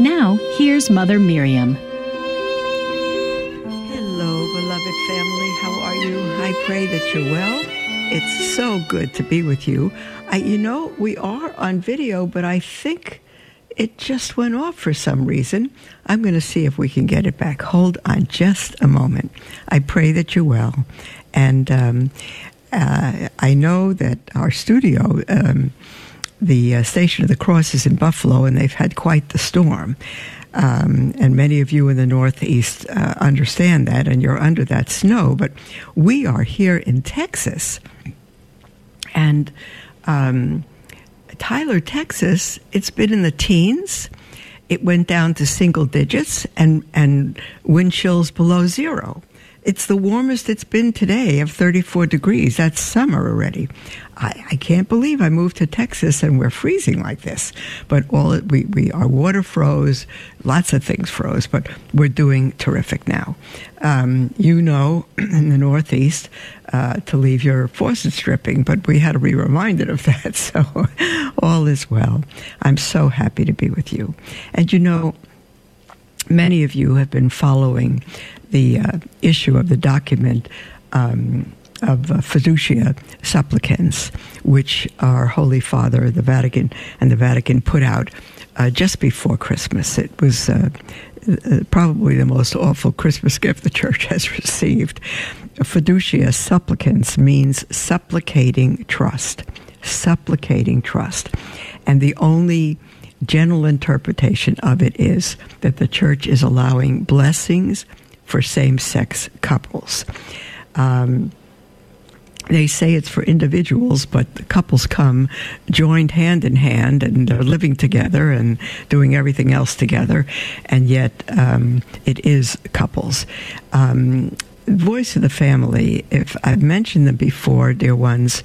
Now, here's Mother Miriam. Hello, beloved family. How are you? I pray that you're well. It's so good to be with you. I, you know, we are on video, but I think it just went off for some reason. I'm going to see if we can get it back. Hold on just a moment. I pray that you're well. And um, uh, I know that our studio, um, the uh, Station of the Cross, is in Buffalo, and they've had quite the storm. Um, and many of you in the Northeast uh, understand that, and you're under that snow. But we are here in Texas. And um, Tyler, Texas, it's been in the teens. It went down to single digits and, and wind chills below zero. It's the warmest it's been today of 34 degrees. That's summer already. I, I, can't believe I moved to Texas and we're freezing like this. But all it, we, we our water froze, lots of things froze, but we're doing terrific now. Um, you know, in the Northeast, uh, to leave your faucets dripping, but we had to be reminded of that. So all is well. I'm so happy to be with you. And you know, many of you have been following the uh, issue of the document um, of uh, fiducia supplicans, which our Holy Father, the Vatican, and the Vatican put out uh, just before Christmas. It was uh, uh, probably the most awful Christmas gift the Church has received. Fiducia supplicans means supplicating trust, supplicating trust, and the only general interpretation of it is that the Church is allowing blessings for same sex couples. Um, they say it's for individuals, but the couples come joined hand in hand and are living together and doing everything else together, and yet um, it is couples. Um, Voice of the Family, if I've mentioned them before, dear ones,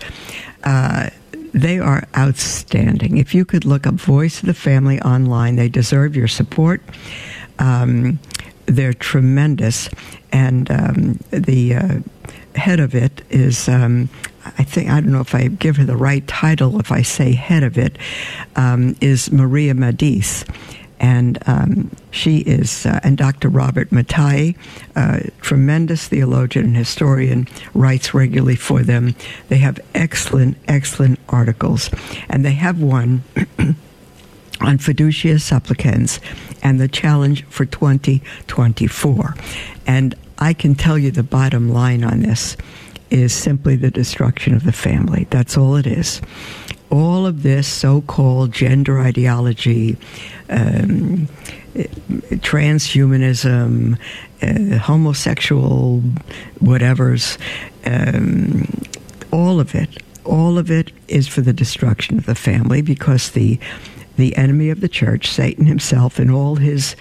uh, they are outstanding. If you could look up Voice of the Family online, they deserve your support. Um, they're tremendous, and um, the uh, head of it is. Um, I think I don't know if I give her the right title if I say head of it um, is Maria Madise, and um, she is uh, and Dr. Robert Mattei, uh, tremendous theologian and historian, writes regularly for them. They have excellent, excellent articles, and they have one. on fiducia supplicans and the challenge for 2024. And I can tell you the bottom line on this is simply the destruction of the family. That's all it is. All of this so called gender ideology, um, transhumanism, uh, homosexual whatevers, um, all of it, all of it is for the destruction of the family because the the enemy of the church, Satan himself, and all his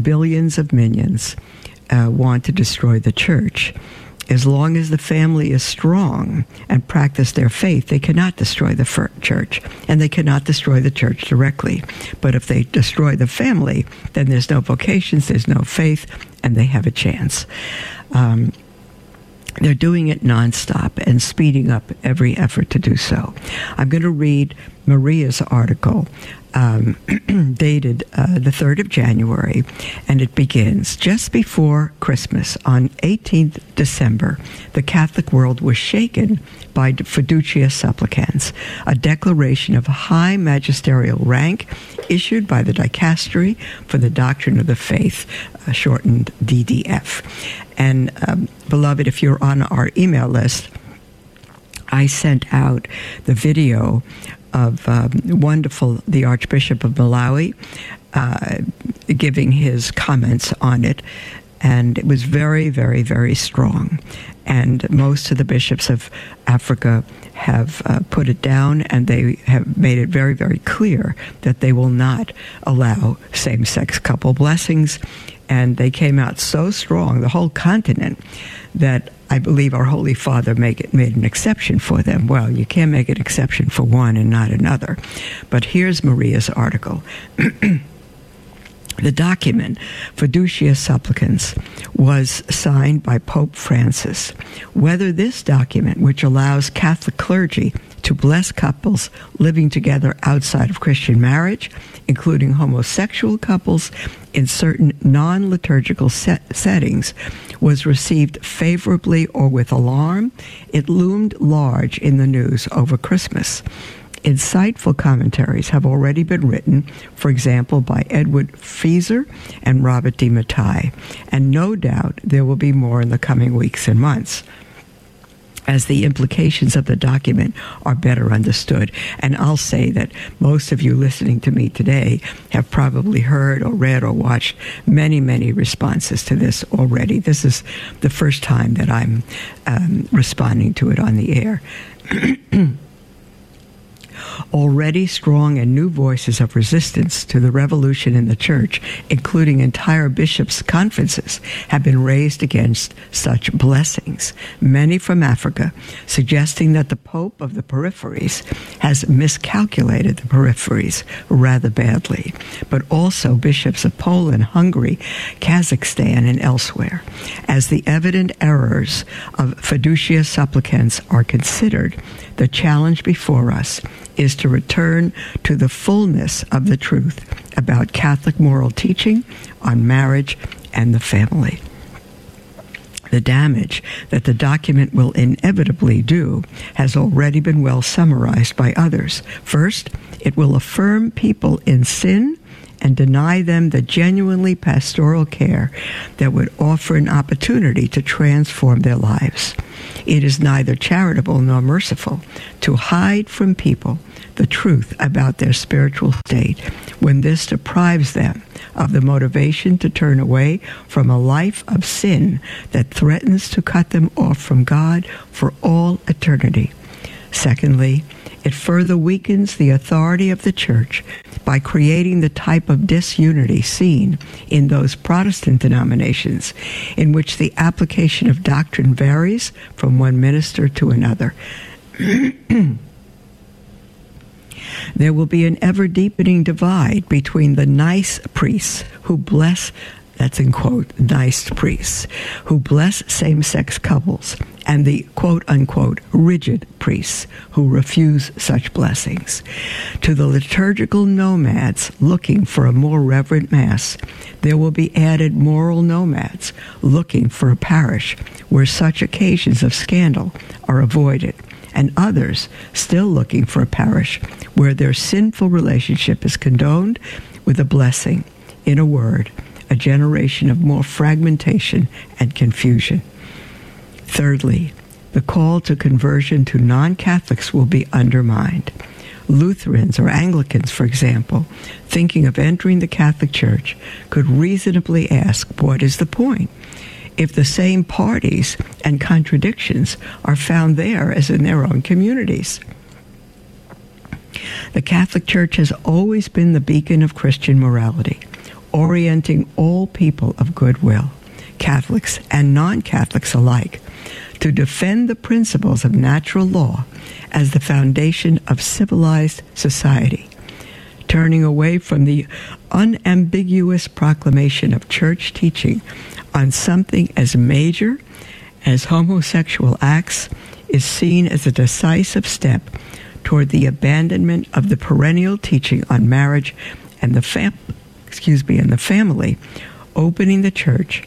billions of minions uh, want to destroy the church. As long as the family is strong and practice their faith, they cannot destroy the church, and they cannot destroy the church directly. But if they destroy the family, then there's no vocations, there's no faith, and they have a chance. Um, they're doing it nonstop and speeding up every effort to do so. I'm going to read Maria's article um, dated uh, the 3rd of January, and it begins just before Christmas on 18th December. The Catholic world was shaken by Fiducia Supplicans, a declaration of high magisterial rank issued by the Dicastery for the Doctrine of the Faith, uh, shortened DDF. And, um, beloved, if you're on our email list, I sent out the video of um, wonderful, the Archbishop of Malawi, uh, giving his comments on it. and it was very, very, very strong. And most of the bishops of Africa have uh, put it down, and they have made it very, very clear that they will not allow same sex couple blessings. And they came out so strong, the whole continent, that I believe our Holy Father it, made an exception for them. Well, you can't make an exception for one and not another. But here's Maria's article. The document, Fiducia Supplicans, was signed by Pope Francis. Whether this document, which allows Catholic clergy to bless couples living together outside of Christian marriage, including homosexual couples in certain non liturgical set- settings, was received favorably or with alarm, it loomed large in the news over Christmas. Insightful commentaries have already been written, for example, by Edward Feser and Robert de Mattei, and no doubt there will be more in the coming weeks and months as the implications of the document are better understood. And I'll say that most of you listening to me today have probably heard or read or watched many, many responses to this already. This is the first time that I'm um, responding to it on the air. already strong and new voices of resistance to the revolution in the church, including entire bishops' conferences, have been raised against such blessings, many from Africa, suggesting that the Pope of the peripheries has miscalculated the peripheries rather badly, but also bishops of Poland, Hungary, Kazakhstan, and elsewhere, as the evident errors of fiducia supplicans are considered the challenge before us is to return to the fullness of the truth about Catholic moral teaching on marriage and the family. The damage that the document will inevitably do has already been well summarized by others. First, it will affirm people in sin and deny them the genuinely pastoral care that would offer an opportunity to transform their lives. It is neither charitable nor merciful to hide from people the truth about their spiritual state when this deprives them of the motivation to turn away from a life of sin that threatens to cut them off from God for all eternity. Secondly, it further weakens the authority of the church by creating the type of disunity seen in those Protestant denominations in which the application of doctrine varies from one minister to another. there will be an ever deepening divide between the nice priests who bless that's in quote, nice priests who bless same sex couples and the quote unquote rigid priests who refuse such blessings. To the liturgical nomads looking for a more reverent Mass, there will be added moral nomads looking for a parish where such occasions of scandal are avoided, and others still looking for a parish where their sinful relationship is condoned with a blessing. In a word, a generation of more fragmentation and confusion. Thirdly, the call to conversion to non Catholics will be undermined. Lutherans or Anglicans, for example, thinking of entering the Catholic Church, could reasonably ask, What is the point? If the same parties and contradictions are found there as in their own communities. The Catholic Church has always been the beacon of Christian morality orienting all people of goodwill, Catholics and non Catholics alike, to defend the principles of natural law as the foundation of civilized society, turning away from the unambiguous proclamation of church teaching on something as major as homosexual acts is seen as a decisive step toward the abandonment of the perennial teaching on marriage and the family excuse me, and the family, opening the church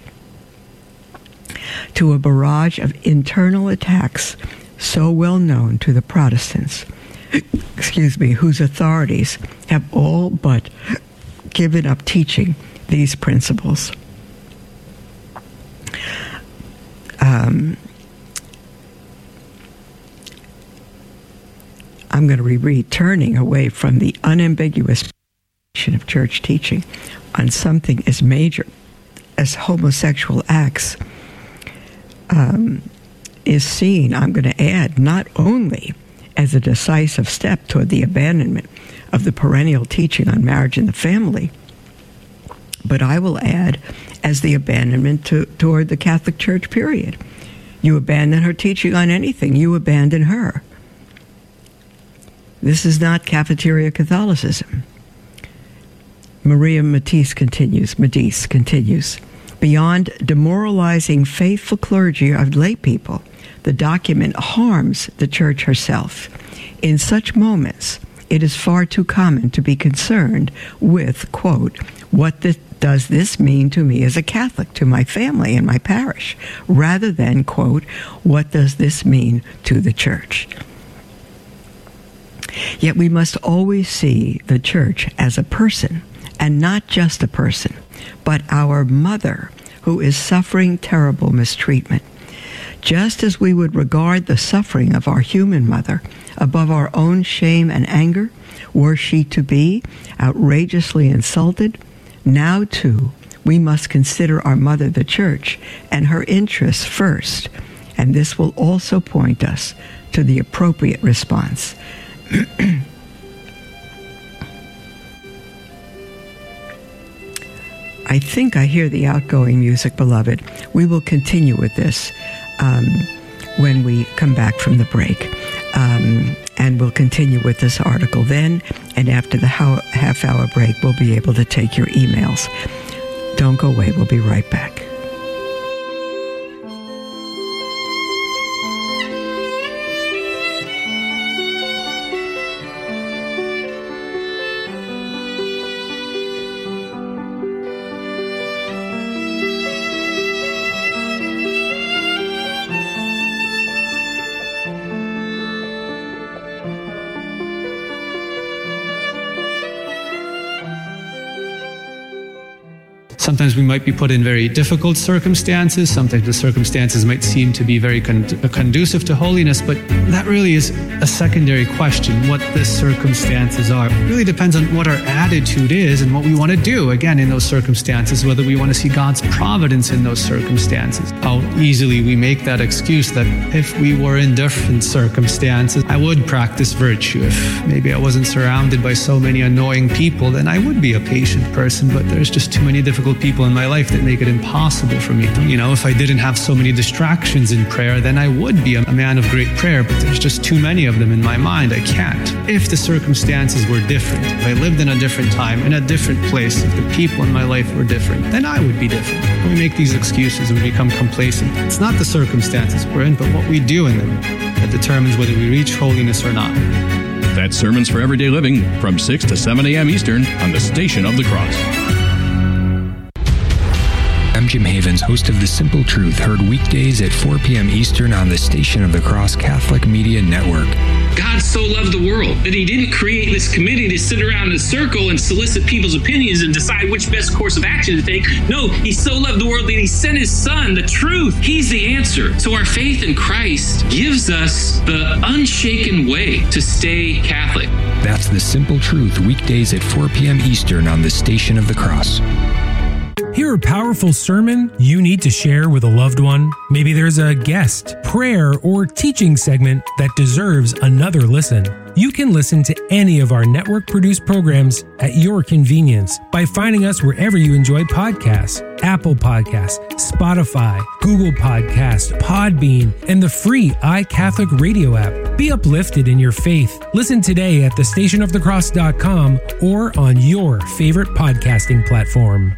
to a barrage of internal attacks so well known to the Protestants, excuse me, whose authorities have all but given up teaching these principles. Um, I'm going to be returning away from the unambiguous of church teaching on something as major as homosexual acts um, is seen, I'm going to add, not only as a decisive step toward the abandonment of the perennial teaching on marriage and the family, but I will add as the abandonment to, toward the Catholic Church, period. You abandon her teaching on anything, you abandon her. This is not cafeteria Catholicism. Maria Madise continues, Madise continues. Beyond demoralizing faithful clergy of lay people, the document harms the church herself. In such moments, it is far too common to be concerned with, quote, what the, does this mean to me as a Catholic, to my family and my parish, rather than, quote, what does this mean to the church? Yet we must always see the church as a person, and not just a person, but our mother who is suffering terrible mistreatment. Just as we would regard the suffering of our human mother above our own shame and anger, were she to be outrageously insulted, now too we must consider our mother, the church, and her interests first, and this will also point us to the appropriate response. I think I hear the outgoing music, beloved. We will continue with this um, when we come back from the break. Um, and we'll continue with this article then. And after the half hour break, we'll be able to take your emails. Don't go away. We'll be right back. Sometimes we might be put in very difficult circumstances. Sometimes the circumstances might seem to be very con- conducive to holiness, but that really is a secondary question what the circumstances are. It really depends on what our attitude is and what we want to do, again, in those circumstances, whether we want to see God's providence in those circumstances. How easily we make that excuse that if we were in different circumstances, I would practice virtue. If maybe I wasn't surrounded by so many annoying people, then I would be a patient person, but there's just too many difficult people in my life that make it impossible for me. You know, if I didn't have so many distractions in prayer, then I would be a man of great prayer, but there's just too many of them in my mind. I can't. If the circumstances were different, if I lived in a different time, in a different place, if the people in my life were different, then I would be different. We make these excuses, and we become complacent. It's not the circumstances we're in, but what we do in them that determines whether we reach holiness or not. That's Sermons for Everyday Living from 6 to 7 a.m. Eastern on the Station of the Cross. I'm Jim Havens, host of The Simple Truth, heard weekdays at 4 p.m. Eastern on the Station of the Cross Catholic Media Network. God so loved the world that he didn't create this committee to sit around in a circle and solicit people's opinions and decide which best course of action to take. No, he so loved the world that he sent his son, the truth. He's the answer. So our faith in Christ gives us the unshaken way to stay Catholic. That's The Simple Truth, weekdays at 4 p.m. Eastern on the Station of the Cross. Hear a powerful sermon you need to share with a loved one? Maybe there's a guest, prayer, or teaching segment that deserves another listen. You can listen to any of our network produced programs at your convenience by finding us wherever you enjoy podcasts Apple Podcasts, Spotify, Google Podcasts, Podbean, and the free iCatholic radio app. Be uplifted in your faith. Listen today at thestationofthecross.com or on your favorite podcasting platform.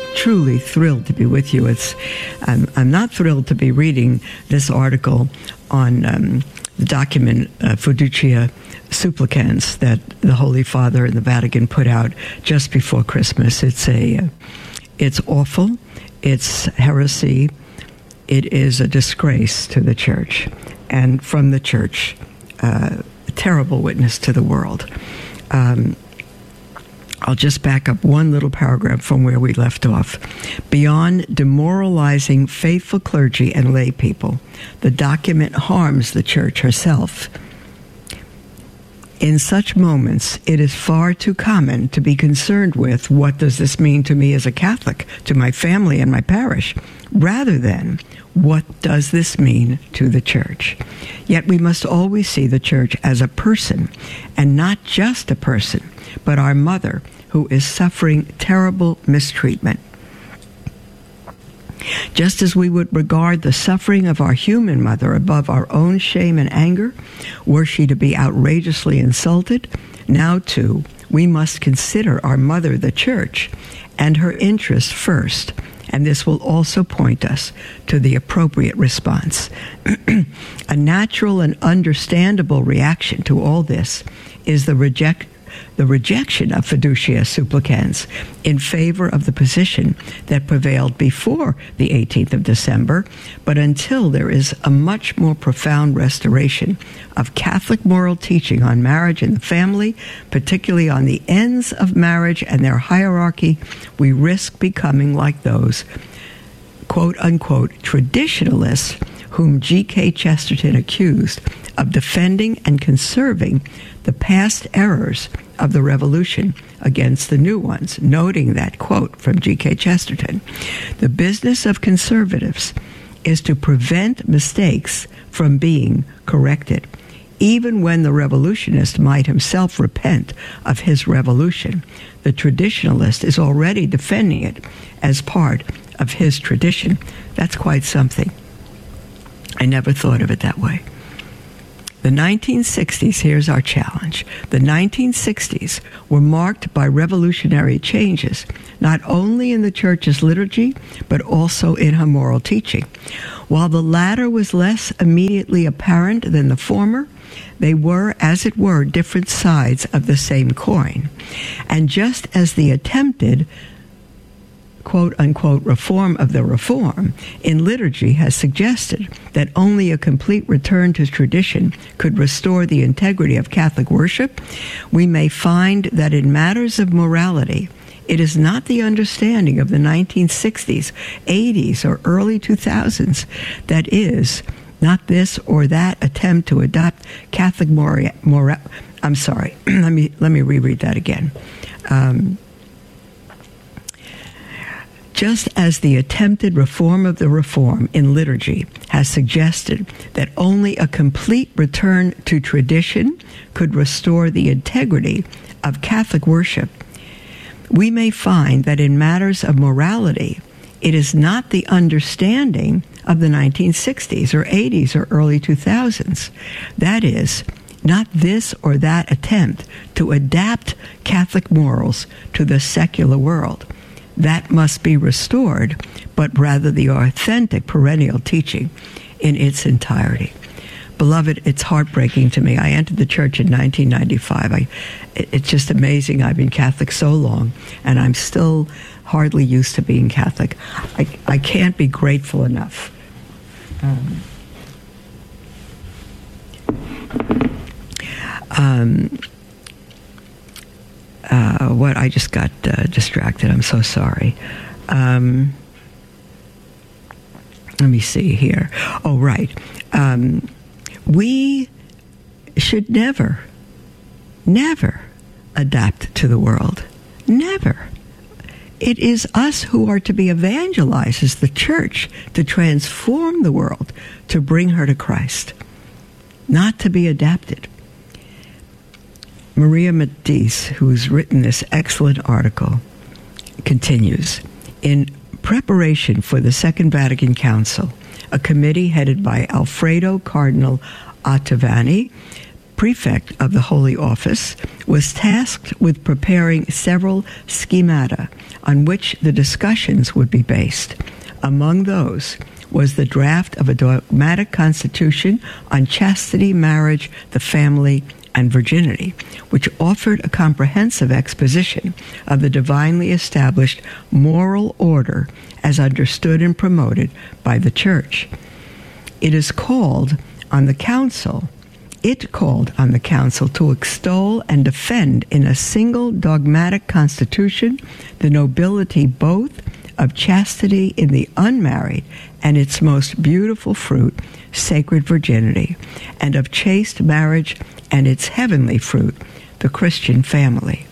truly thrilled to be with you. It's, I'm, I'm not thrilled to be reading this article on um, the document uh, Fiducia Supplicans that the Holy Father and the Vatican put out just before Christmas. It's a uh, It's awful. It's heresy. It is a disgrace to the church. And from the church, uh, terrible witness to the world. Um, I'll just back up one little paragraph from where we left off. Beyond demoralizing faithful clergy and lay people, the document harms the church herself. In such moments, it is far too common to be concerned with what does this mean to me as a Catholic, to my family and my parish, rather than what does this mean to the church. Yet we must always see the church as a person, and not just a person, but our mother who is suffering terrible mistreatment. Just as we would regard the suffering of our human mother above our own shame and anger, were she to be outrageously insulted, now too we must consider our mother, the church, and her interest first. And this will also point us to the appropriate response. A natural and understandable reaction to all this is the reject, the rejection of fiducia supplicans in favor of the position that prevailed before the 18th of December, but until there is a much more profound restoration of Catholic moral teaching on marriage and the family, particularly on the ends of marriage and their hierarchy, we risk becoming like those quote unquote traditionalists whom G.K. Chesterton accused of defending and conserving the past errors of the revolution against the new ones, noting that quote from G.K. Chesterton The business of conservatives is to prevent mistakes from being corrected. Even when the revolutionist might himself repent of his revolution, the traditionalist is already defending it as part of his tradition. That's quite something. I never thought of it that way. The 1960s, here's our challenge. The 1960s were marked by revolutionary changes, not only in the church's liturgy, but also in her moral teaching. While the latter was less immediately apparent than the former, they were, as it were, different sides of the same coin. And just as the attempted quote unquote reform of the reform in liturgy has suggested that only a complete return to tradition could restore the integrity of Catholic worship, we may find that in matters of morality, it is not the understanding of the 1960s, 80s, or early 2000s that is not this or that attempt to adopt Catholic moral. Mora- I'm sorry. let me let me reread that again. Um, just as the attempted reform of the reform in liturgy has suggested that only a complete return to tradition could restore the integrity of Catholic worship, we may find that in matters of morality, it is not the understanding of the 1960s or 80s or early 2000s. That is, not this or that attempt to adapt Catholic morals to the secular world that must be restored, but rather the authentic perennial teaching in its entirety. Beloved, it's heartbreaking to me. I entered the church in 1995. I, it's just amazing. I've been Catholic so long, and I'm still hardly used to being Catholic. I, I can't be grateful enough. Um, um, uh, what I just got uh, distracted. I'm so sorry. Um, let me see here. Oh, right. Um, we should never, never adapt to the world. Never. It is us who are to be evangelized as the church to transform the world, to bring her to Christ, not to be adapted. Maria Madise, who's written this excellent article, continues In preparation for the Second Vatican Council, a committee headed by Alfredo Cardinal Ottaviani, prefect of the Holy Office, was tasked with preparing several schemata on which the discussions would be based. Among those was the draft of a dogmatic constitution on chastity, marriage, the family, and Virginity, which offered a comprehensive exposition of the divinely established moral order as understood and promoted by the Church. It is called on the Council it called on the Council to extol and defend in a single dogmatic constitution the nobility both of chastity in the unmarried and its most beautiful fruit, sacred virginity, and of chaste marriage and its heavenly fruit, the Christian family.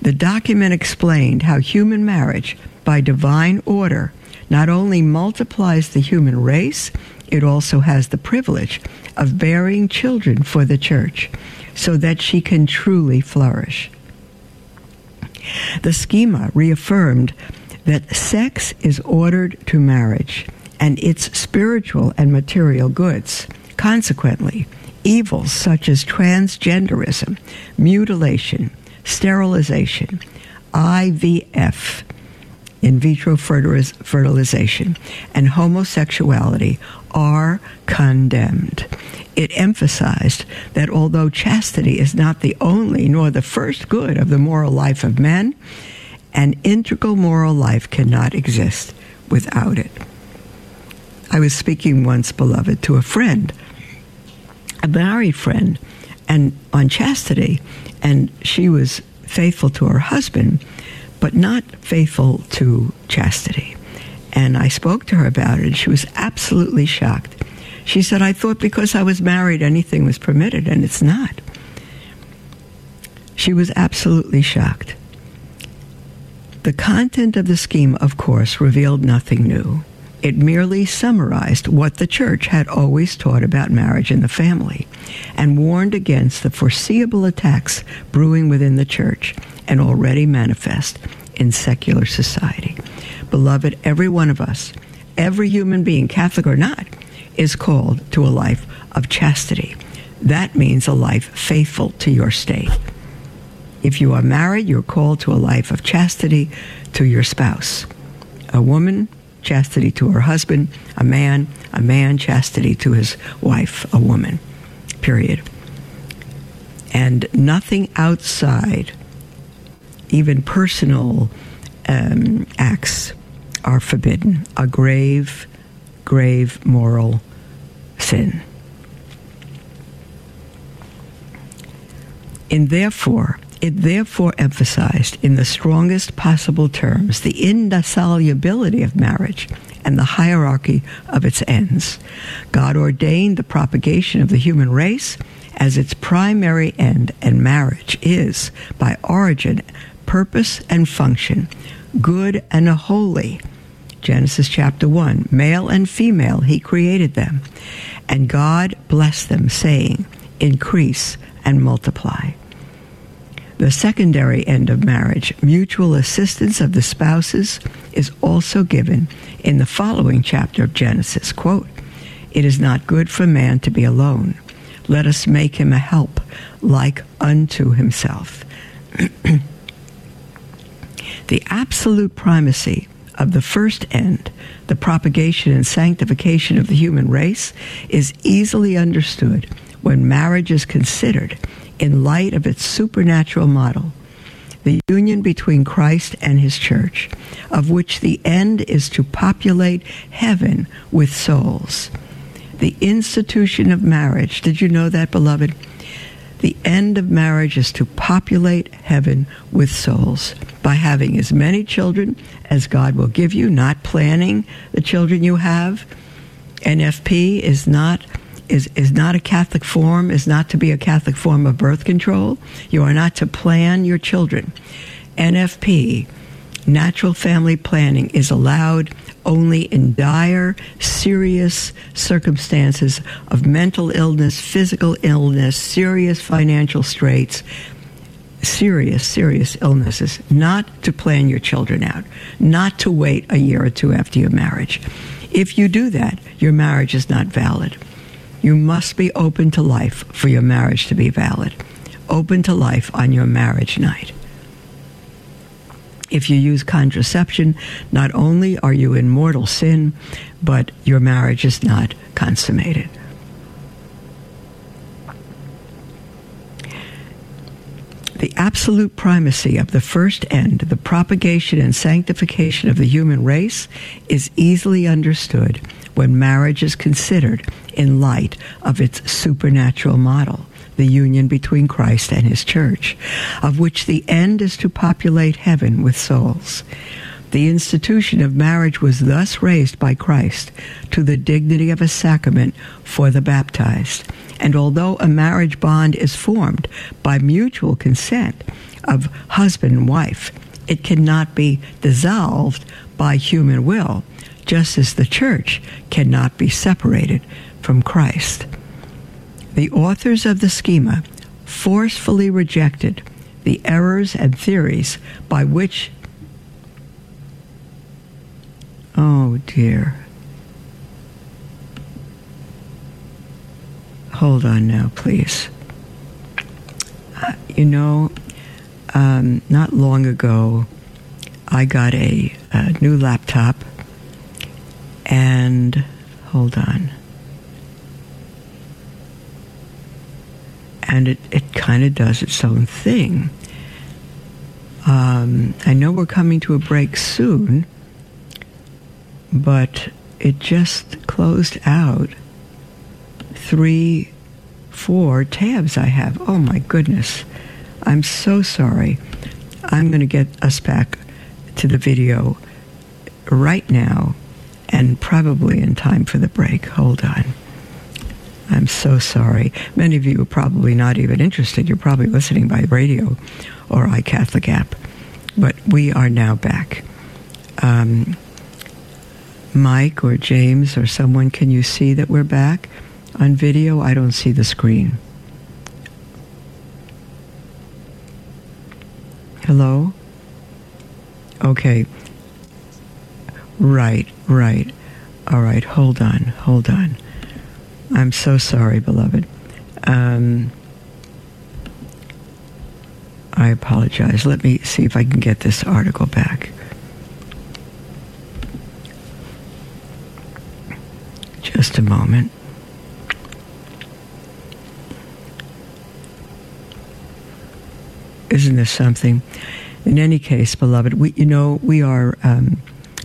The document explained how human marriage, by divine order, not only multiplies the human race, it also has the privilege of bearing children for the church so that she can truly flourish. The schema reaffirmed that sex is ordered to marriage and its spiritual and material goods. Consequently, evils such as transgenderism, mutilation, sterilization, IVF, in vitro fertilization, and homosexuality are condemned. It emphasized that although chastity is not the only nor the first good of the moral life of men, an integral moral life cannot exist without it. I was speaking once, beloved, to a friend, a married friend, and on chastity, and she was faithful to her husband, but not faithful to chastity. And I spoke to her about it, and she was absolutely shocked. She said, I thought because I was married, anything was permitted, and it's not. She was absolutely shocked. The content of the scheme, of course, revealed nothing new. It merely summarized what the church had always taught about marriage and the family and warned against the foreseeable attacks brewing within the church and already manifest in secular society. Beloved, every one of us, every human being, Catholic or not, is called to a life of chastity. That means a life faithful to your state. If you are married, you're called to a life of chastity to your spouse. A woman, chastity to her husband. A man, a man, chastity to his wife, a woman. Period. And nothing outside, even personal um, acts, are forbidden. A grave grave moral sin. And therefore, it therefore emphasized in the strongest possible terms the indissolubility of marriage and the hierarchy of its ends. God ordained the propagation of the human race as its primary end, and marriage is, by origin, purpose, and function, good and holy Genesis chapter 1. Male and female, he created them. And God blessed them, saying, Increase and multiply. The secondary end of marriage, mutual assistance of the spouses, is also given in the following chapter of Genesis. Quote, It is not good for man to be alone. Let us make him a help like unto himself. the absolute primacy of the first end, the propagation and sanctification of the human race, is easily understood when marriage is considered in light of its supernatural model, the union between Christ and his church, of which the end is to populate heaven with souls. The institution of marriage, did you know that, beloved? The end of marriage is to populate heaven with souls by having as many children as God will give you, not planning the children you have. NFP is not is, is not a Catholic form, is not to be a Catholic form of birth control. You are not to plan your children. NFP, natural family planning, is allowed only in dire, serious circumstances of mental illness, physical illness, serious financial straits, serious, serious illnesses, not to plan your children out, not to wait a year or two after your marriage. If you do that, your marriage is not valid. You must be open to life for your marriage to be valid. Open to life on your marriage night. If you use contraception, not only are you in mortal sin, but your marriage is not consummated. The absolute primacy of the first end, the propagation and sanctification of the human race, is easily understood when marriage is considered in light of its supernatural model, the union between Christ and his church, of which the end is to populate heaven with souls. The institution of marriage was thus raised by Christ to the dignity of a sacrament for the baptized. And although a marriage bond is formed by mutual consent of husband and wife, it cannot be dissolved by human will, just as the church cannot be separated from Christ. The authors of the schema forcefully rejected the errors and theories by which Oh dear. Hold on now, please. Uh, you know, um, not long ago, I got a, a new laptop, and hold on. And it, it kind of does its own thing. Um, I know we're coming to a break soon, but it just closed out three, four tabs I have. Oh my goodness. I'm so sorry. I'm going to get us back to the video right now and probably in time for the break. Hold on. I'm so sorry. Many of you are probably not even interested. You're probably listening by radio or iCatholic app. But we are now back. Um, Mike or James or someone, can you see that we're back on video? I don't see the screen. Hello? Okay. Right, right. All right, hold on, hold on. I'm so sorry, beloved. Um, I apologize. Let me see if I can get this article back. Just a moment. Isn't this something? In any case, beloved, we you know we are um,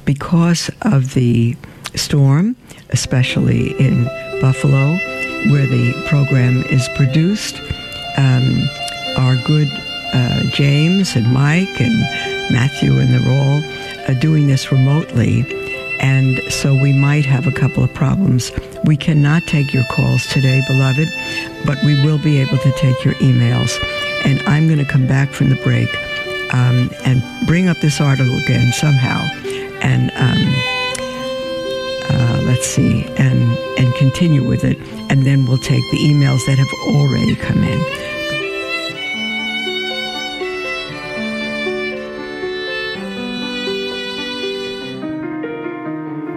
because of the storm, especially in Buffalo, where the program is produced. Um, our good uh, James and Mike and Matthew and they're all uh, doing this remotely and so we might have a couple of problems. We cannot take your calls today, beloved, but we will be able to take your emails. And I'm going to come back from the break um, and bring up this article again somehow, and um, let's see, and and continue with it, and then we'll take the emails that have already come in.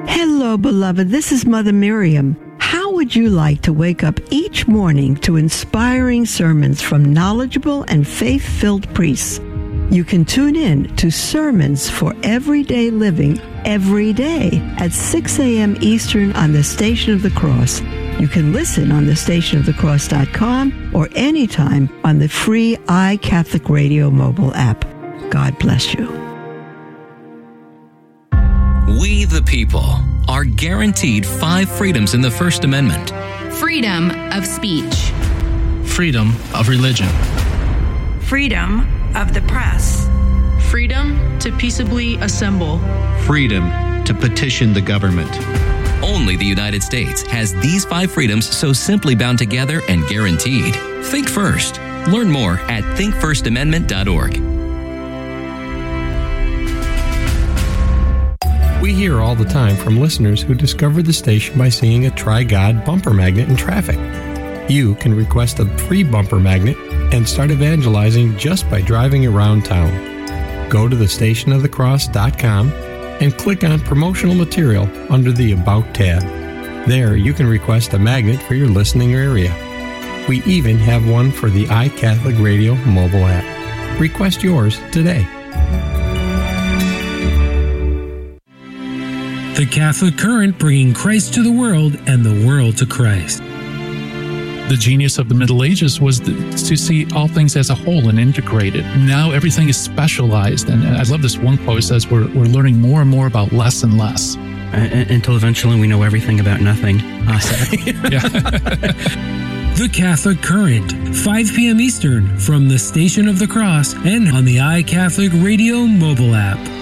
Hello, beloved. This is Mother Miriam. How would you like to wake up each morning to inspiring sermons from knowledgeable and faith filled priests? You can tune in to Sermons for Everyday Living every day at 6 a.m. Eastern on the Station of the Cross. You can listen on the stationofthecross.com or anytime on the free iCatholic Radio mobile app. God bless you. We the people are guaranteed five freedoms in the First Amendment freedom of speech, freedom of religion, freedom of the press, freedom to peaceably assemble, freedom to petition the government. Only the United States has these five freedoms so simply bound together and guaranteed. Think first. Learn more at thinkfirstamendment.org. We hear all the time from listeners who discovered the station by seeing a Try God bumper magnet in traffic. You can request a free bumper magnet and start evangelizing just by driving around town. Go to thestationofthecross.com and click on promotional material under the About tab. There, you can request a magnet for your listening area. We even have one for the iCatholic Radio mobile app. Request yours today. The Catholic Current bringing Christ to the world and the world to Christ. The genius of the Middle Ages was the, to see all things as a whole and integrated. Now everything is specialized. And, and I love this one quote says we're, we're learning more and more about less and less. Uh, until eventually we know everything about nothing. Uh, the Catholic Current, 5 p.m. Eastern, from the Station of the Cross and on the iCatholic Radio mobile app.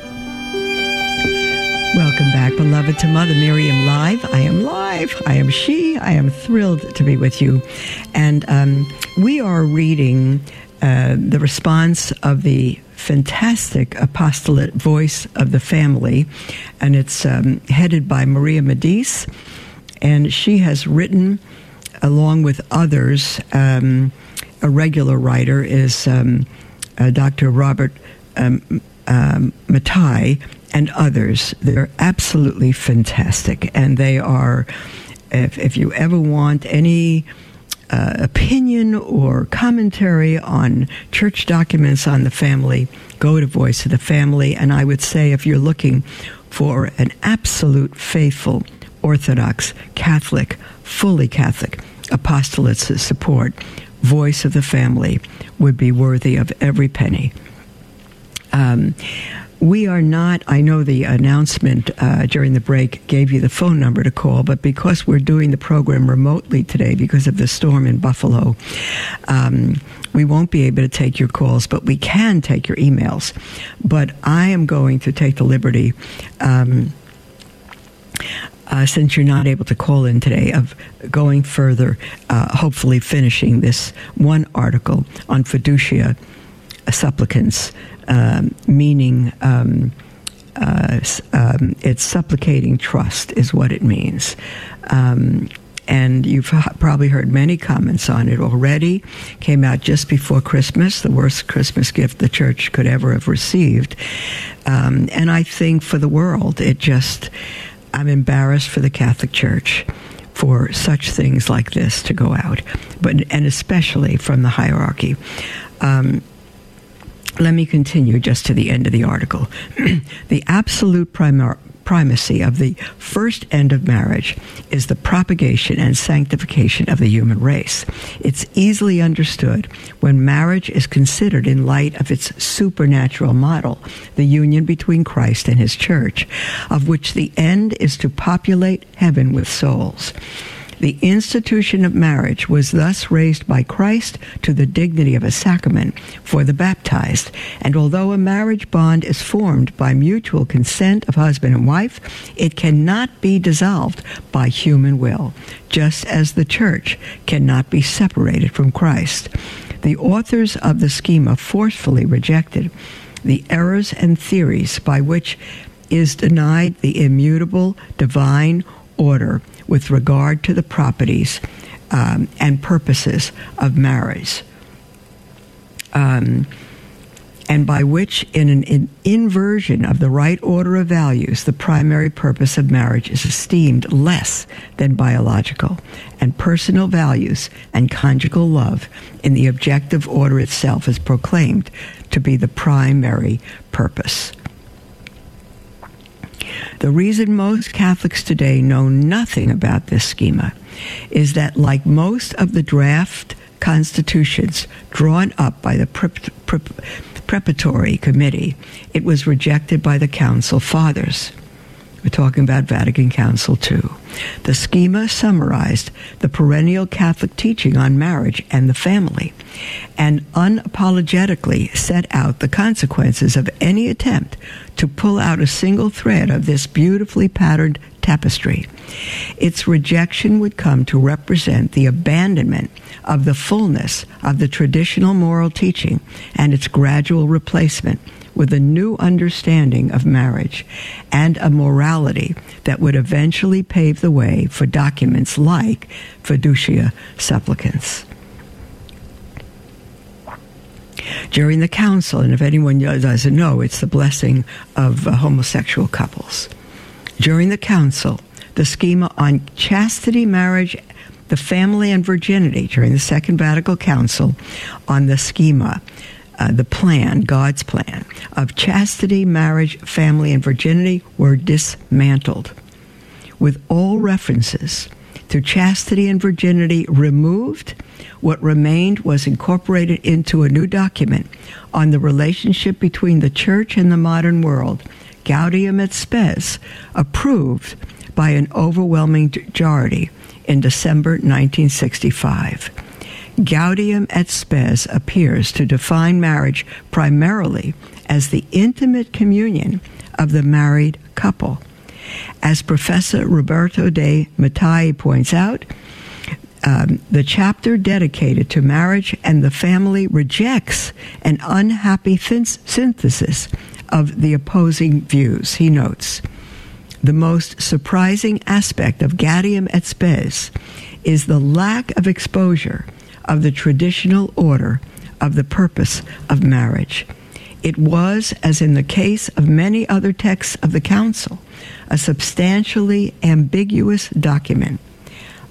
Welcome back, beloved, to Mother Miriam Live. I am live. I am she. I am thrilled to be with you. And um, we are reading uh, the response of the fantastic apostolate Voice of the Family, and it's um, headed by Maria Madise. And she has written, along with others, um, a regular writer is um, uh, Dr. Robert um, um, Mattei and others. They're absolutely fantastic. And they are, if, if you ever want any uh, opinion or commentary on church documents on the family, go to Voice of the Family. And I would say if you're looking for an absolute faithful, Orthodox, Catholic, fully Catholic apostolate's support, Voice of the Family would be worthy of every penny. Um, we are not, I know the announcement uh, during the break gave you the phone number to call, but because we're doing the program remotely today because of the storm in Buffalo, um, we won't be able to take your calls, but we can take your emails. But I am going to take the liberty. Um, uh, since you're not able to call in today, of going further, uh, hopefully finishing this one article on fiducia supplicans um, meaning um, uh, um, it's supplicating trust is what it means. Um, and you've probably heard many comments on it already. Came out just before Christmas, the worst Christmas gift the church could ever have received. Um, and I think for the world, it just, I'm embarrassed for the Catholic Church for such things like this to go out, but and especially from the hierarchy. Um, let me continue just to the end of the article. the absolute primar- primacy of the first end of marriage is the propagation and sanctification of the human race. It's easily understood when marriage is considered in light of its supernatural model, the union between Christ and his church, of which the end is to populate heaven with souls. The institution of marriage was thus raised by Christ to the dignity of a sacrament for the baptized. And although a marriage bond is formed by mutual consent of husband and wife, it cannot be dissolved by human will, just as the church cannot be separated from Christ. The authors of the schema forcefully rejected the errors and theories by which is denied the immutable divine order with regard to the properties um, and purposes of marriage. Um, and by which, in an in inversion of the right order of values, the primary purpose of marriage is esteemed less than biological, and personal values and conjugal love in the objective order itself is proclaimed to be the primary purpose. The reason most Catholics today know nothing about this schema is that, like most of the draft constitutions drawn up by the pre- pre- preparatory committee, it was rejected by the Council Fathers. We're talking about Vatican Council II. The schema summarized the perennial Catholic teaching on marriage and the family and unapologetically set out the consequences of any attempt to pull out a single thread of this beautifully patterned tapestry. Its rejection would come to represent the abandonment of the fullness of the traditional moral teaching and its gradual replacement with a new understanding of marriage and a morality that would eventually pave the way for documents like fiducia supplicans. During the council, and if anyone doesn't know, it's the blessing of uh, homosexual couples. During the council, the schema on chastity, marriage, the family, and virginity during the Second Vatican Council on the schema, uh, the plan, God's plan of chastity, marriage, family, and virginity were dismantled, with all references to chastity and virginity removed. What remained was incorporated into a new document on the relationship between the church and the modern world, Gaudium et Spes, approved by an overwhelming majority in December 1965. Gaudium et Spes appears to define marriage primarily as the intimate communion of the married couple. As Professor Roberto de Mattei points out, um, the chapter dedicated to marriage and the family rejects an unhappy synthesis of the opposing views. He notes the most surprising aspect of Gaudium et Spes is the lack of exposure of the traditional order of the purpose of marriage. It was, as in the case of many other texts of the Council, a substantially ambiguous document.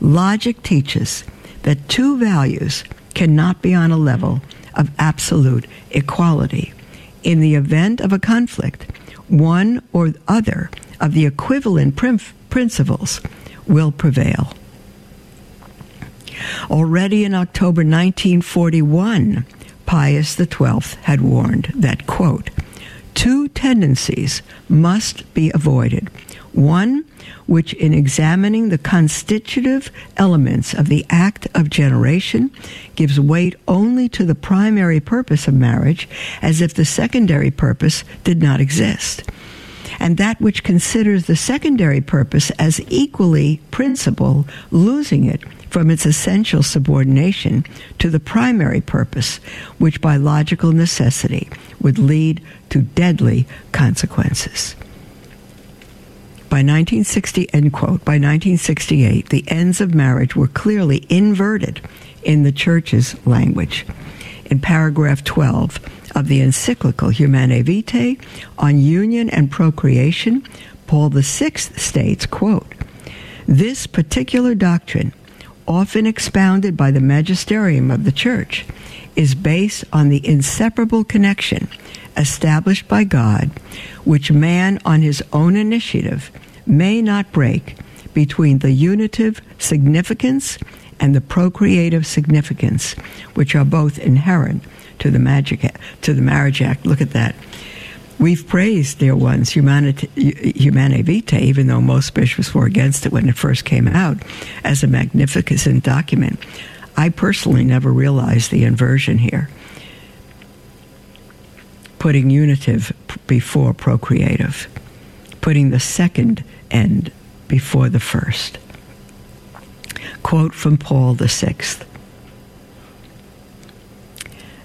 Logic teaches that two values cannot be on a level of absolute equality. In the event of a conflict, one or other of the equivalent principles will prevail. Already in October 1941, Pius XII had warned that, quote, two tendencies must be avoided. One, which in examining the constitutive elements of the act of generation gives weight only to the primary purpose of marriage as if the secondary purpose did not exist and that which considers the secondary purpose as equally principal, losing it from its essential subordination to the primary purpose, which by logical necessity would lead to deadly consequences. By 1960, end quote, by 1968, the ends of marriage were clearly inverted in the church's language. In paragraph 12, of the encyclical Humanae Vitae on union and procreation, Paul VI states, quote, This particular doctrine, often expounded by the magisterium of the Church, is based on the inseparable connection established by God, which man on his own initiative may not break between the unitive significance and the procreative significance, which are both inherent to the magic to the marriage act. Look at that. We've praised, dear ones, Humanity, Humanae Vitae, even though most bishops were against it when it first came out, as a magnificent document. I personally never realized the inversion here, putting unitive before procreative, putting the second end before the first. Quote from Paul Sixth.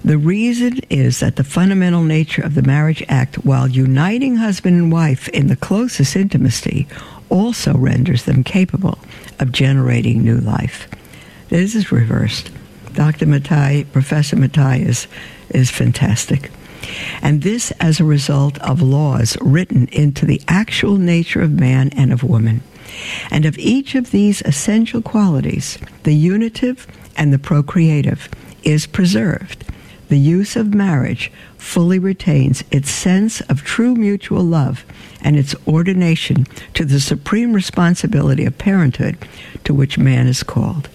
The reason is that the fundamental nature of the Marriage Act, while uniting husband and wife in the closest intimacy, also renders them capable of generating new life. This is reversed. Dr. Mattei, Professor Mattei is, is fantastic. And this as a result of laws written into the actual nature of man and of woman. And of each of these essential qualities, the unitive and the procreative, is preserved the use of marriage fully retains its sense of true mutual love and its ordination to the supreme responsibility of parenthood to which man is called.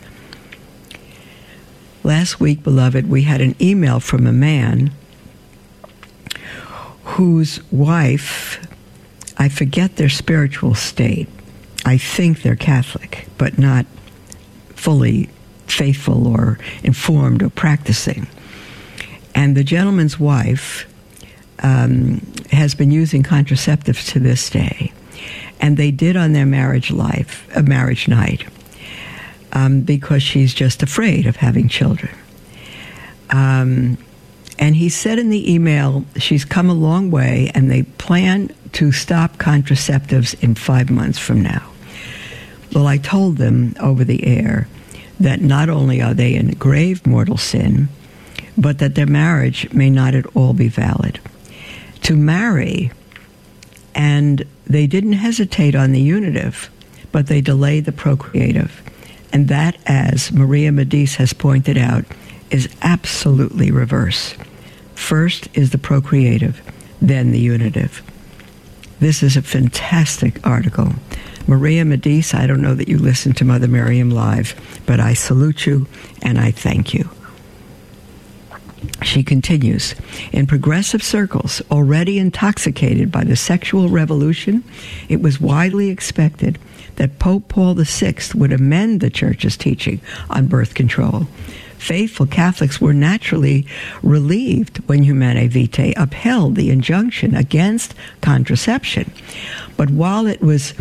Last week, beloved, we had an email from a man whose wife, I forget their spiritual state. I think they're Catholic, but not fully faithful or informed or practicing. And the gentleman's wife um, has been using contraceptives to this day. And they did on their marriage life, a uh, marriage night, um, because she's just afraid of having children. Um, and he said in the email, she's come a long way, and they plan to stop contraceptives in five months from now. Well, I told them over the air that not only are they in grave mortal sin, but that their marriage may not at all be valid. To marry, and they didn't hesitate on the unitive, but they delayed the procreative. And that, as Maria Madise has pointed out, is absolutely reverse. First is the procreative, then the unitive. This is a fantastic article. Maria Madise, I don't know that you listen to Mother Miriam live, but I salute you and I thank you. She continues In progressive circles, already intoxicated by the sexual revolution, it was widely expected that Pope Paul VI would amend the Church's teaching on birth control. Faithful Catholics were naturally relieved when Humanae Vitae upheld the injunction against contraception. But while it was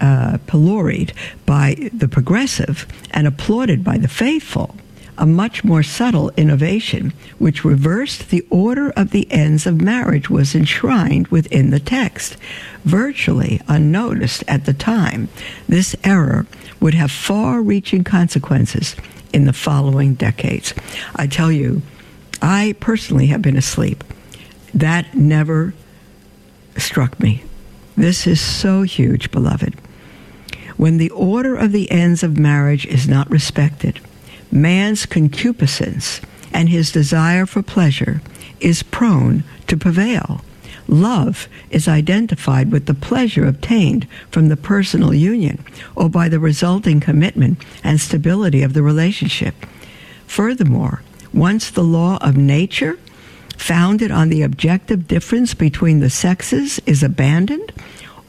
uh, pilloried by the progressive and applauded by the faithful, a much more subtle innovation, which reversed the order of the ends of marriage, was enshrined within the text. Virtually unnoticed at the time, this error would have far reaching consequences in the following decades. I tell you, I personally have been asleep. That never struck me. This is so huge, beloved. When the order of the ends of marriage is not respected, man's concupiscence and his desire for pleasure is prone to prevail. Love is identified with the pleasure obtained from the personal union or by the resulting commitment and stability of the relationship. Furthermore, once the law of nature, founded on the objective difference between the sexes, is abandoned,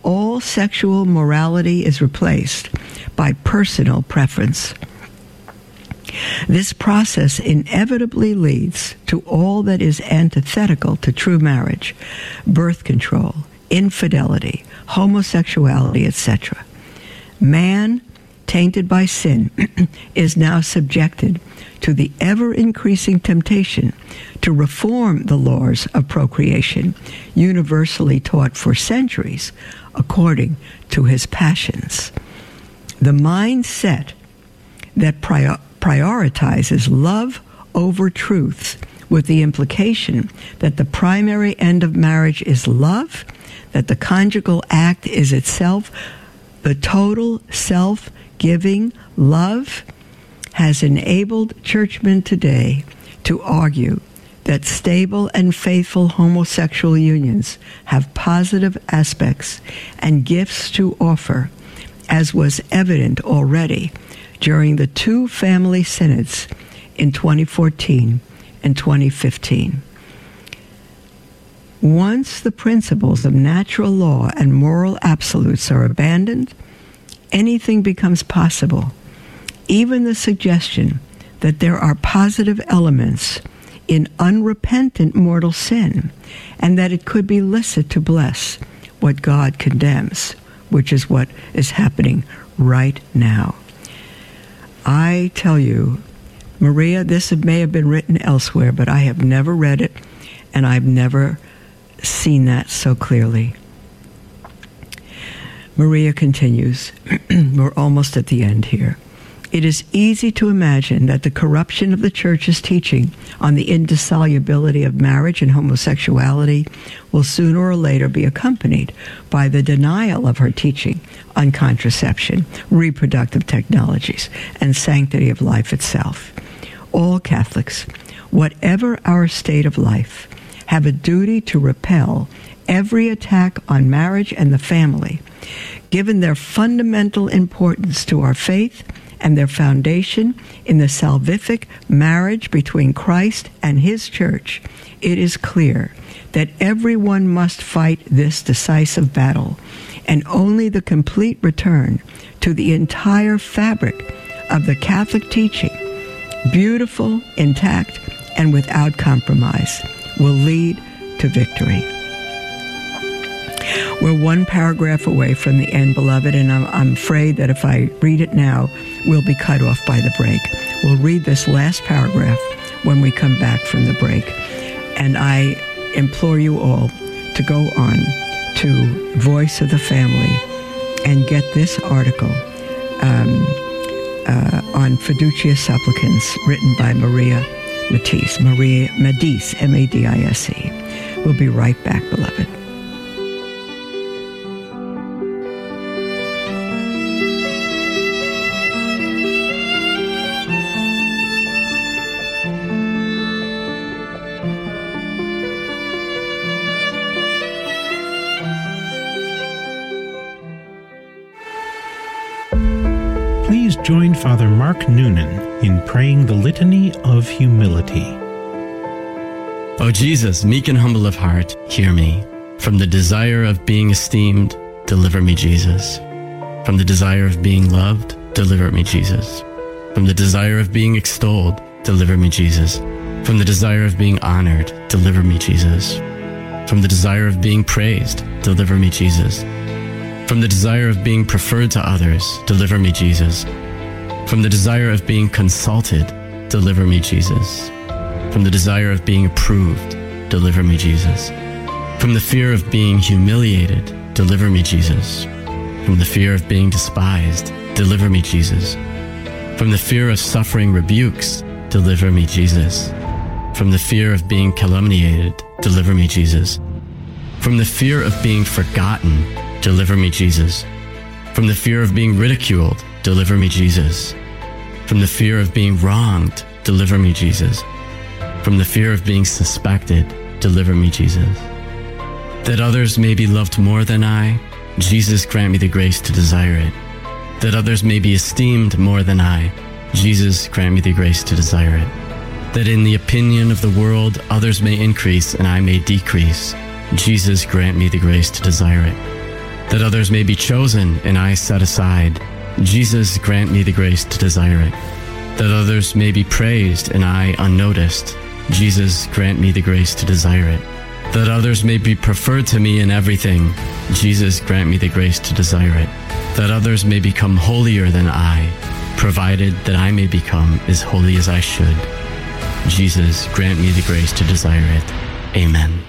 all sexual morality is replaced by personal preference. This process inevitably leads to all that is antithetical to true marriage birth control, infidelity, homosexuality, etc. Man, tainted by sin, is now subjected to the ever increasing temptation to reform the laws of procreation, universally taught for centuries, according to his passions. The mindset that prior prioritizes love over truth, with the implication that the primary end of marriage is love, that the conjugal act is itself the total self giving love, has enabled churchmen today to argue that stable and faithful homosexual unions have positive aspects and gifts to offer, as was evident already during the two family synods in 2014 and 2015. Once the principles of natural law and moral absolutes are abandoned, anything becomes possible. Even the suggestion that there are positive elements in unrepentant mortal sin and that it could be licit to bless what God condemns, which is what is happening right now. I tell you, Maria, this may have been written elsewhere, but I have never read it and I've never seen that so clearly. Maria continues, we're almost at the end here. It is easy to imagine that the corruption of the church's teaching on the indissolubility of marriage and homosexuality will sooner or later be accompanied by the denial of her teaching on contraception, reproductive technologies, and sanctity of life itself. All Catholics, whatever our state of life, have a duty to repel every attack on marriage and the family, given their fundamental importance to our faith and their foundation in the salvific marriage between Christ and his church, it is clear that everyone must fight this decisive battle, and only the complete return to the entire fabric of the Catholic teaching, beautiful, intact, and without compromise, will lead to victory. We're one paragraph away from the end, beloved, and I'm, I'm, afraid that if I read it now, we'll be cut off by the break. We'll read this last paragraph when we come back from the break. And I implore you all to go on to Voice of the Family and get this article um, uh, on Fiducia supplicans written by Maria Matisse. Maria Madise, M A D I S E. We'll be right back, beloved. Mark Noonan in praying the Litany of Humility. O Jesus, meek and humble of heart, hear me. From the desire of being esteemed, deliver me, Jesus. From the desire of being loved, deliver me, Jesus. From the desire of being extolled, deliver me, Jesus. From the desire of being honored, deliver me, Jesus. From the desire of being praised, deliver me, Jesus. From the desire of being preferred to others, deliver me, Jesus. From the desire of being consulted, deliver me, Jesus. From the desire of being approved, deliver me, Jesus. From the fear of being humiliated, deliver me, Jesus. From the fear of being despised, deliver me, Jesus. From the fear of suffering rebukes, deliver me, Jesus. From the fear of being calumniated, deliver me, Jesus. From the fear of being forgotten, deliver me, Jesus. From the fear of being ridiculed, deliver me, Jesus. From the fear of being wronged, deliver me, Jesus. From the fear of being suspected, deliver me, Jesus. That others may be loved more than I, Jesus grant me the grace to desire it. That others may be esteemed more than I, Jesus grant me the grace to desire it. That in the opinion of the world others may increase and I may decrease, Jesus grant me the grace to desire it. That others may be chosen and I set aside, Jesus grant me the grace to desire it. That others may be praised and I unnoticed, Jesus grant me the grace to desire it. That others may be preferred to me in everything, Jesus grant me the grace to desire it. That others may become holier than I, provided that I may become as holy as I should. Jesus grant me the grace to desire it. Amen.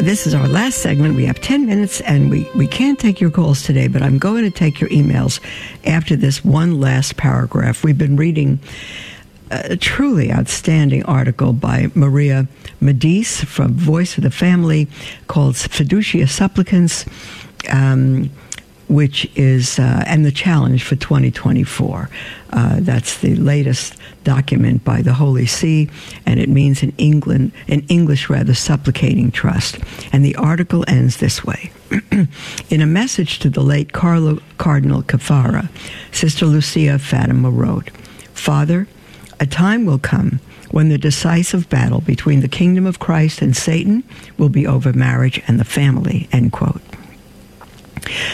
This is our last segment. We have 10 minutes and we, we can't take your calls today, but I'm going to take your emails after this one last paragraph. We've been reading a truly outstanding article by Maria Madise from Voice of the Family called Fiducia Supplicans. Um, which is uh, and the challenge for 2024. Uh, that's the latest document by the Holy See, and it means in England, in English rather, supplicating trust. And the article ends this way. in a message to the late Carlo, Cardinal Caffarra, Sister Lucia Fatima wrote, Father, a time will come when the decisive battle between the kingdom of Christ and Satan will be over marriage and the family, end quote.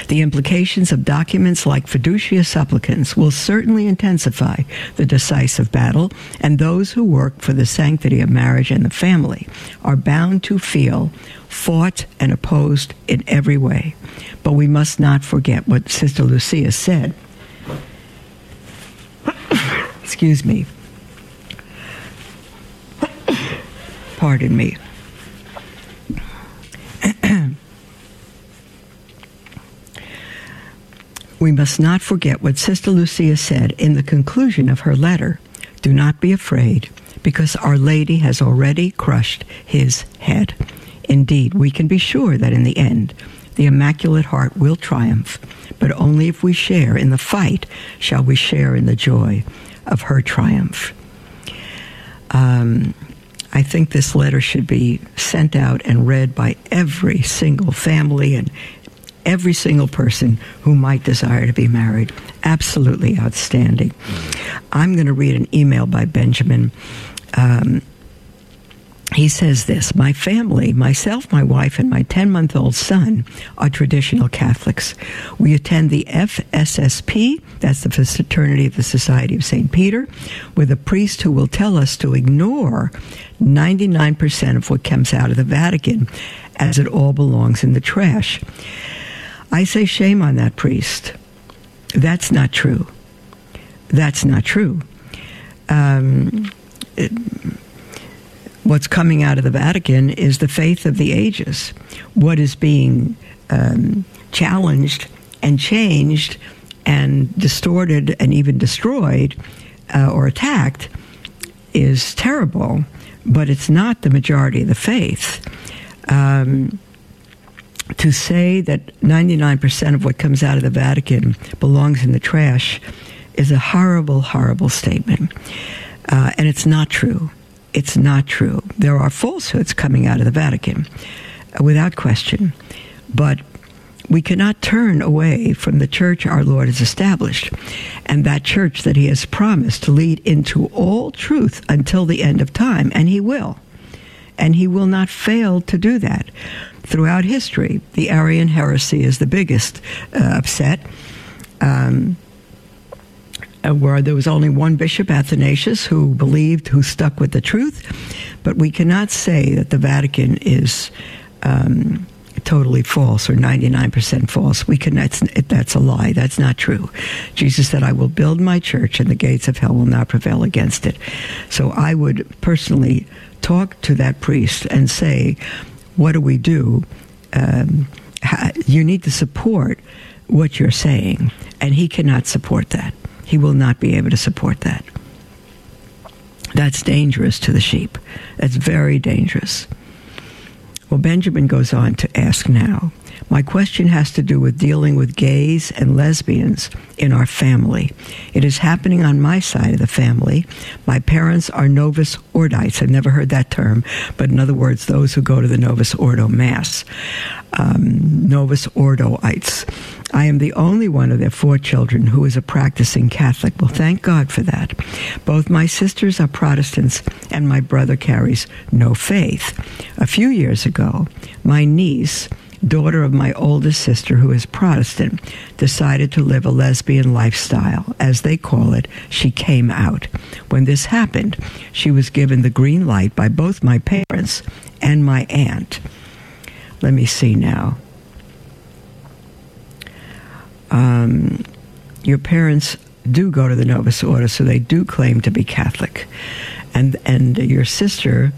The implications of documents like fiducia supplicans will certainly intensify the decisive battle, and those who work for the sanctity of marriage and the family are bound to feel fought and opposed in every way. But we must not forget what Sister Lucia said. Excuse me. Pardon me. We must not forget what Sister Lucia said in the conclusion of her letter. Do not be afraid, because Our Lady has already crushed his head. Indeed, we can be sure that in the end, the Immaculate Heart will triumph, but only if we share in the fight shall we share in the joy of her triumph. Um, I think this letter should be sent out and read by every single family and every single person who might desire to be married. Absolutely outstanding. I'm going to read an email by Benjamin. Um, he says this My family, myself, my wife, and my 10 month old son are traditional Catholics. We attend the FSSP, that's the Fraternity of the Society of St. Peter, with a priest who will tell us to ignore 99% of what comes out of the Vatican as it all belongs in the trash. I say shame on that priest. That's not true. That's not true. Um, it, what's coming out of the Vatican is the faith of the ages. What is being um, challenged and changed and distorted and even destroyed uh, or attacked is terrible, but it's not the majority of the faith. Um, to say that 99% of what comes out of the Vatican belongs in the trash is a horrible, horrible statement. Uh, and it's not true. It's not true. There are falsehoods coming out of the Vatican, uh, without question. But we cannot turn away from the church our Lord has established and that church that he has promised to lead into all truth until the end of time. And he will. And he will not fail to do that. Throughout history, the Arian heresy is the biggest uh, upset. Um, uh, where there was only one bishop, Athanasius, who believed, who stuck with the truth. But we cannot say that the Vatican is um, totally false or 99% false. We can, that's, that's a lie. That's not true. Jesus said, I will build my church and the gates of hell will not prevail against it. So I would personally talk to that priest and say, what do we do? Um, you need to support what you're saying, and he cannot support that. He will not be able to support that. That's dangerous to the sheep. That's very dangerous. Well, Benjamin goes on to ask now my question has to do with dealing with gays and lesbians in our family. It is happening on my side of the family. My parents are Novus Ordites. I've never heard that term, but in other words, those who go to the Novus Ordo Mass. Um, Novus Ordoites. I am the only one of their four children who is a practicing Catholic. Well, thank God for that. Both my sisters are Protestants, and my brother carries no faith. A few years ago, my niece, daughter of my oldest sister, who is Protestant, decided to live a lesbian lifestyle. As they call it, she came out. When this happened, she was given the green light by both my parents and my aunt. Let me see now. Um, your parents do go to the Novus Ordo, so they do claim to be Catholic, and and your sister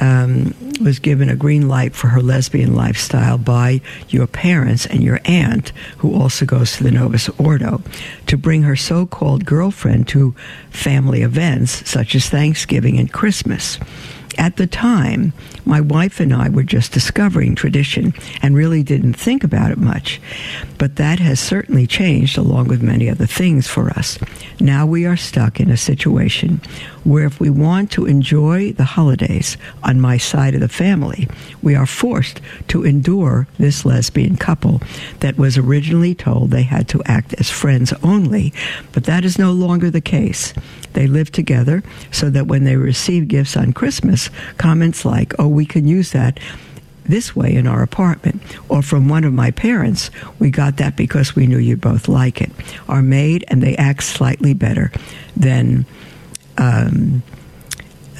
um, was given a green light for her lesbian lifestyle by your parents and your aunt, who also goes to the Novus Ordo, to bring her so called girlfriend to family events such as Thanksgiving and Christmas. At the time, my wife and I were just discovering tradition and really didn't think about it much. But that has certainly changed along with many other things for us. Now we are stuck in a situation where if we want to enjoy the holidays on my side of the family, we are forced to endure this lesbian couple that was originally told they had to act as friends only, but that is no longer the case. They live together so that when they receive gifts on Christmas, comments like, oh, we can use that this way in our apartment. Or from one of my parents, we got that because we knew you both like it, are made and they act slightly better than um,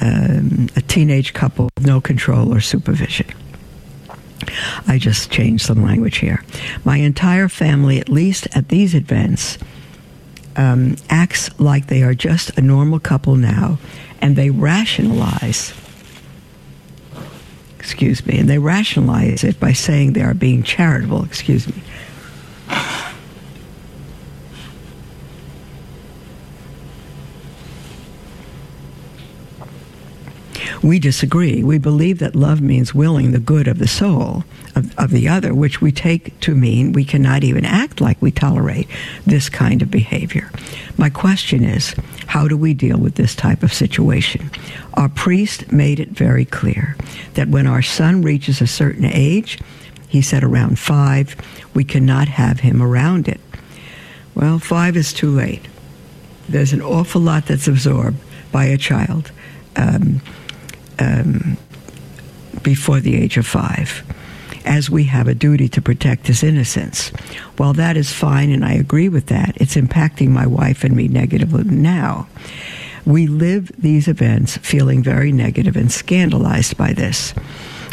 um, a teenage couple with no control or supervision. I just changed some language here. My entire family, at least at these events, um, acts like they are just a normal couple now, and they rationalize. Excuse me, and they rationalize it by saying they are being charitable. Excuse me. We disagree. We believe that love means willing the good of the soul of, of, the other, which we take to mean we cannot even act like we tolerate this kind of behavior. My question is how do we deal with this type of situation? Our priest made it very clear that when our son reaches a certain age, he said around five, we cannot have him around it. Well, five is too late. There's an awful lot that's absorbed by a child. Um, um, before the age of five, as we have a duty to protect his innocence. While that is fine and I agree with that, it's impacting my wife and me negatively now. We live these events feeling very negative and scandalized by this.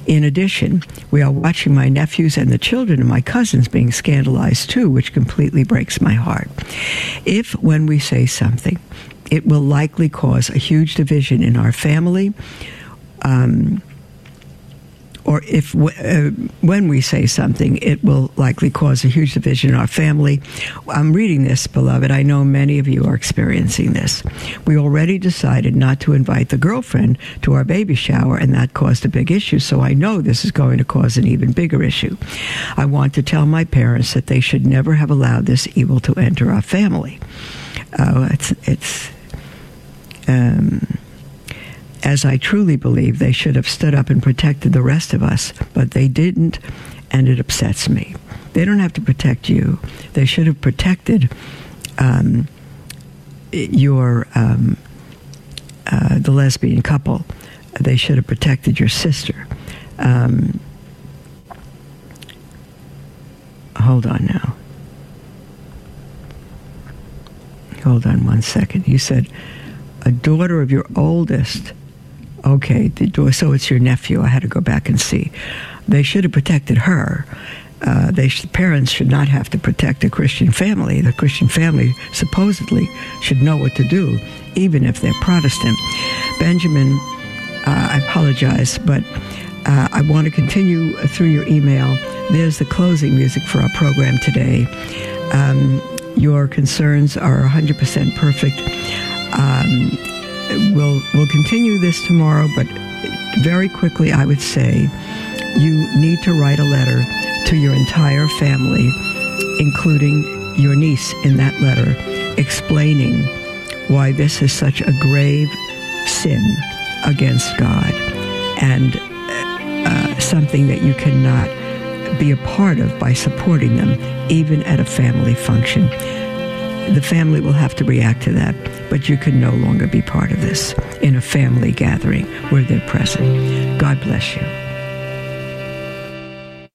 In addition, we are watching my nephews and the children of my cousins being scandalized too, which completely breaks my heart. If, when we say something, it will likely cause a huge division in our family, um, or if uh, when we say something, it will likely cause a huge division in our family. I'm reading this, beloved. I know many of you are experiencing this. We already decided not to invite the girlfriend to our baby shower, and that caused a big issue. So I know this is going to cause an even bigger issue. I want to tell my parents that they should never have allowed this evil to enter our family. Uh, it's it's. Um, as I truly believe they should have stood up and protected the rest of us, but they didn't, and it upsets me. They don't have to protect you. They should have protected um, your um, uh, the lesbian couple. They should have protected your sister. Um, hold on now. Hold on one second. You said a daughter of your oldest okay, so it's your nephew. I had to go back and see. They should have protected her. Uh, they parents should not have to protect a Christian family. The Christian family supposedly should know what to do, even if they're Protestant. Benjamin, uh, I apologize, but uh, I want to continue through your email. There's the closing music for our program today. Um, your concerns are 100% perfect. Um, we'll we'll continue this tomorrow, but very quickly, I would say you need to write a letter to your entire family, including your niece in that letter, explaining why this is such a grave sin against God and uh, something that you cannot be a part of by supporting them, even at a family function. The family will have to react to that but you can no longer be part of this in a family gathering where they're present. God bless you.